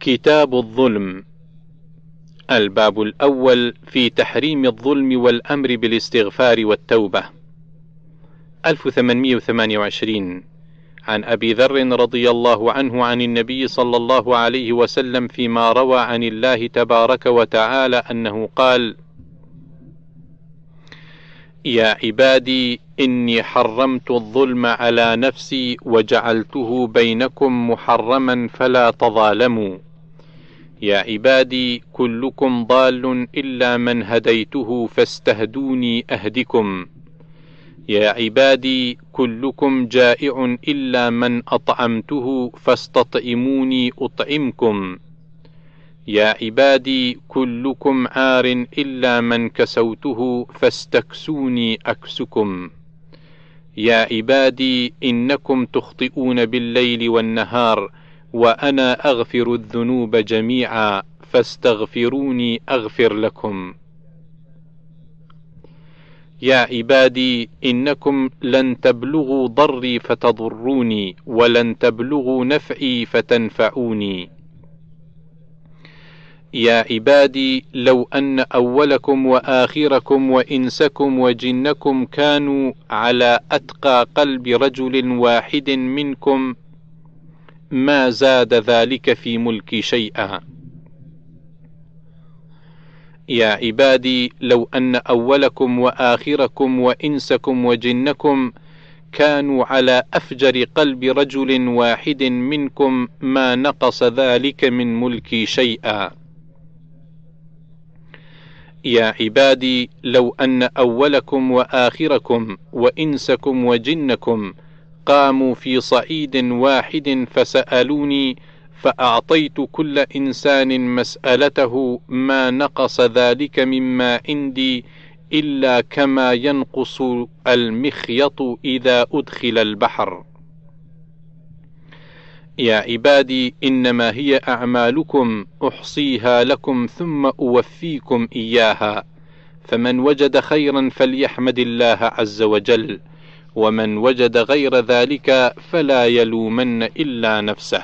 كتاب الظلم. الباب الأول في تحريم الظلم والأمر بالاستغفار والتوبة. 1828 عن أبي ذر رضي الله عنه عن النبي صلى الله عليه وسلم فيما روى عن الله تبارك وتعالى أنه قال: يا عبادي إني حرمت الظلم على نفسي وجعلته بينكم محرما فلا تظالموا. يا عبادي كلكم ضال إلا من هديته فاستهدوني أهدكم. يا عبادي كلكم جائع إلا من أطعمته فاستطعموني أطعمكم. يا عبادي كلكم عار إلا من كسوته فاستكسوني أكسكم. يا عبادي إنكم تخطئون بالليل والنهار وأنا أغفر الذنوب جميعا فاستغفروني أغفر لكم. يا عبادي إنكم لن تبلغوا ضري فتضروني ولن تبلغوا نفعي فتنفعوني يا عبادي لو أن أولكم وآخركم وإنسكم وجنكم كانوا على أتقى قلب رجل واحد منكم ما زاد ذلك في ملكي شيئا. يا عبادي لو أن أولكم وآخركم وإنسكم وجنكم كانوا على أفجر قلب رجل واحد منكم ما نقص ذلك من ملكي شيئا. يا عبادي لو أن أولكم وآخركم وإنسكم وجنكم قاموا في صعيد واحد فسألوني فأعطيت كل إنسان مسألته ما نقص ذلك مما عندي إلا كما ينقص المخيط إذا أدخل البحر. يا عبادي إنما هي أعمالكم أحصيها لكم ثم أوفيكم إياها، فمن وجد خيرا فليحمد الله عز وجل، ومن وجد غير ذلك فلا يلومن إلا نفسه.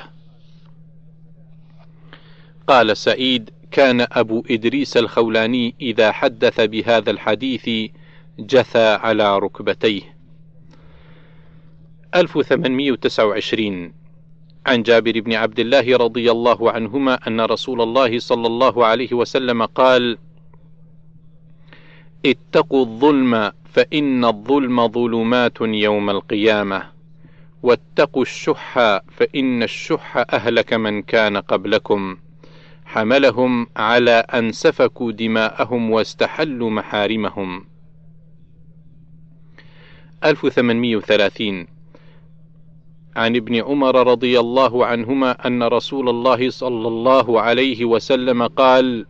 قال سعيد كان أبو إدريس الخولاني إذا حدث بهذا الحديث جثى على ركبتيه 1829 عن جابر بن عبد الله رضي الله عنهما أن رسول الله صلى الله عليه وسلم قال اتقوا الظلم فإن الظلم ظلمات يوم القيامة. واتقوا الشح فإن الشح أهلك من كان قبلكم. حملهم على أن سفكوا دماءهم واستحلوا محارمهم. 1830 عن ابن عمر رضي الله عنهما أن رسول الله صلى الله عليه وسلم قال: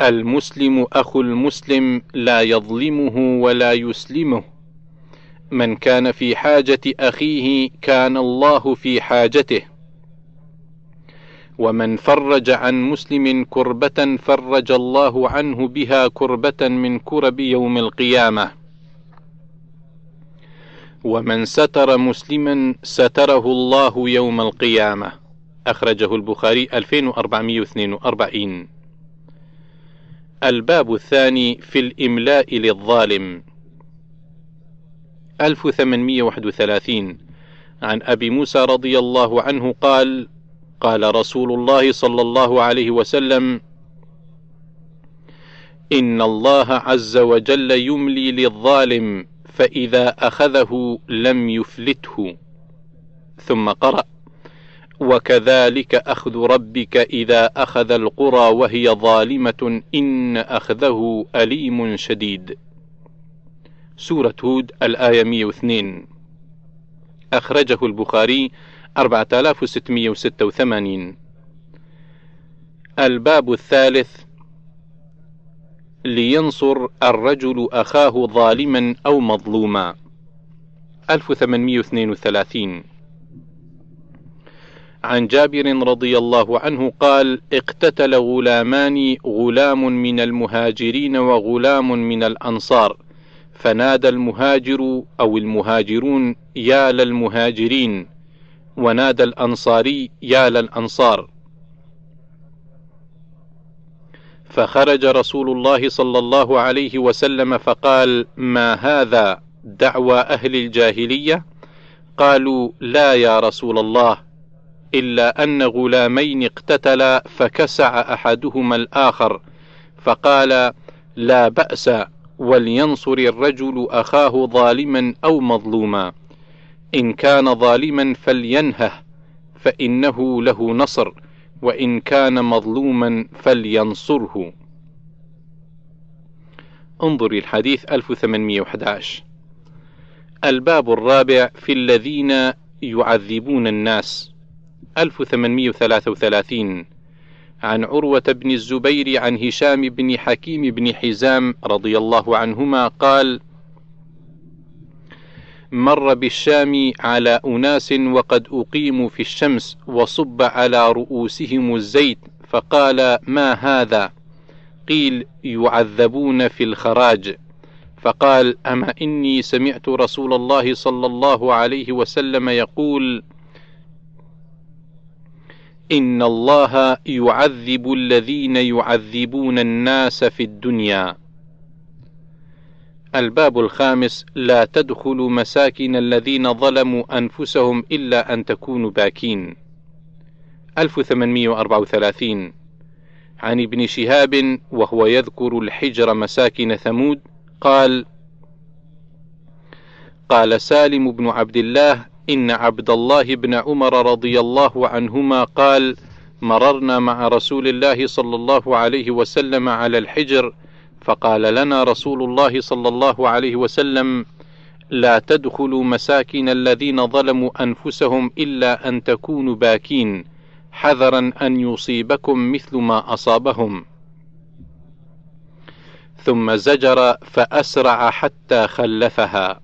المسلم أخو المسلم لا يظلمه ولا يسلمه، من كان في حاجة أخيه كان الله في حاجته، ومن فرج عن مسلم كربة فرج الله عنه بها كربة من كرب يوم القيامة. ومن ستر مسلما ستره الله يوم القيامة. أخرجه البخاري 2442 الباب الثاني في الإملاء للظالم. 1831 عن أبي موسى رضي الله عنه قال قال رسول الله صلى الله عليه وسلم إن الله عز وجل يملي للظالم فإذا أخذه لم يفلته. ثم قرأ وكذلك أخذ ربك إذا أخذ القرى وهي ظالمة إن أخذه أليم شديد. سورة هود الآية 102 أخرجه البخاري 4686 الباب الثالث. لينصر الرجل أخاه ظالما أو مظلوما. 1832 عن جابر رضي الله عنه قال اقتتل غلامان غلام من المهاجرين وغلام من الأنصار. فنادى المهاجر أو المهاجرون يا للمهاجرين. ونادى الأنصاري يا للأنصار. فخرج رسول الله صلى الله عليه وسلم فقال ما هذا دعوى أهل الجاهلية؟ قالوا لا يا رسول الله. إلا أن غلامين اقتتلا فكسع أحدهما الآخر فقال لا بأس ولينصر الرجل أخاه ظالما أو مظلوما. إن كان ظالما فلينهه فإنه له نصر وإن كان مظلوما فلينصره. انظر الحديث 1811 الباب الرابع في الذين يعذبون الناس. 1833 عن عروة بن الزبير عن هشام بن حكيم بن حزام رضي الله عنهما قال: مر بالشام على أناس وقد أقيموا في الشمس وصب على رؤوسهم الزيت فقال ما هذا؟ قيل يعذبون في الخراج فقال أما إني سمعت رسول الله صلى الله عليه وسلم يقول: إن الله يعذب الذين يعذبون الناس في الدنيا. الباب الخامس لا تدخلوا مساكن الذين ظلموا أنفسهم إلا أن تكونوا باكين. 1834 عن ابن شهاب وهو يذكر الحجر مساكن ثمود قال: قال سالم بن عبد الله إن عبد الله بن عمر رضي الله عنهما قال: مررنا مع رسول الله صلى الله عليه وسلم على الحجر فقال لنا رسول الله صلى الله عليه وسلم: لا تدخلوا مساكن الذين ظلموا أنفسهم إلا أن تكونوا باكين حذرا أن يصيبكم مثل ما أصابهم. ثم زجر فأسرع حتى خلفها.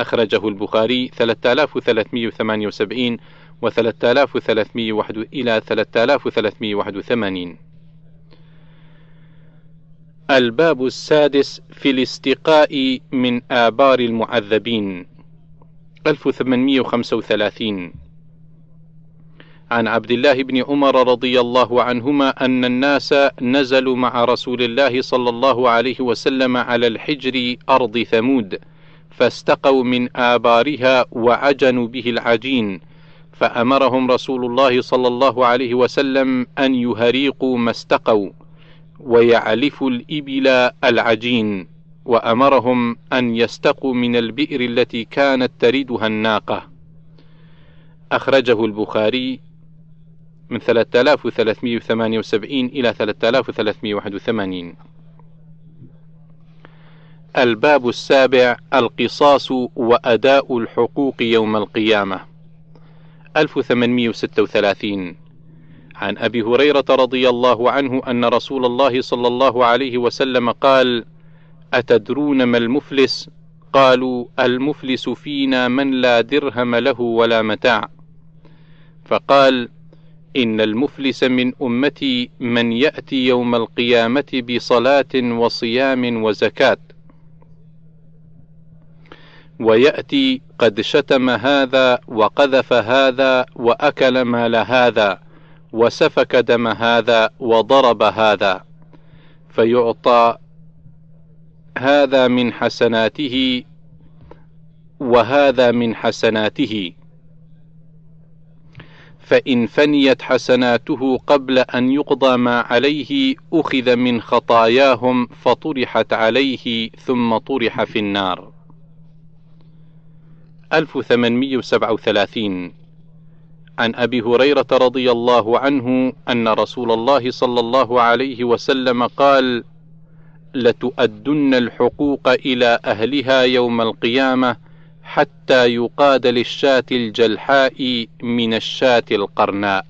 أخرجه البخاري 3378 و 3301 إلى 3381 الباب السادس في الاستقاء من آبار المعذبين. 1835 عن عبد الله بن عمر رضي الله عنهما أن الناس نزلوا مع رسول الله صلى الله عليه وسلم على الحجر أرض ثمود. فاستقوا من آبارها وعجنوا به العجين فأمرهم رسول الله صلى الله عليه وسلم أن يهريقوا ما استقوا ويعلفوا الإبل العجين وأمرهم أن يستقوا من البئر التي كانت تردها الناقة. أخرجه البخاري من 3378 إلى 3381 الباب السابع القصاص وأداء الحقوق يوم القيامة 1836 عن أبي هريرة رضي الله عنه أن رسول الله صلى الله عليه وسلم قال: أتدرون ما المفلس؟ قالوا: المفلس فينا من لا درهم له ولا متاع. فقال: إن المفلس من أمتي من يأتي يوم القيامة بصلاة وصيام وزكاة ويأتي قد شتم هذا وقذف هذا وأكل مال هذا وسفك دم هذا وضرب هذا. فيعطى هذا من حسناته وهذا من حسناته. فإن فنيت حسناته قبل أن يقضى ما عليه أخذ من خطاياهم فطرحت عليه ثم طرح في النار. 1837 عن أبي هريرة رضي الله عنه أن رسول الله صلى الله عليه وسلم قال: لتؤدن الحقوق إلى أهلها يوم القيامة حتى يقاد للشاة الجلحاء من الشاة القرناء.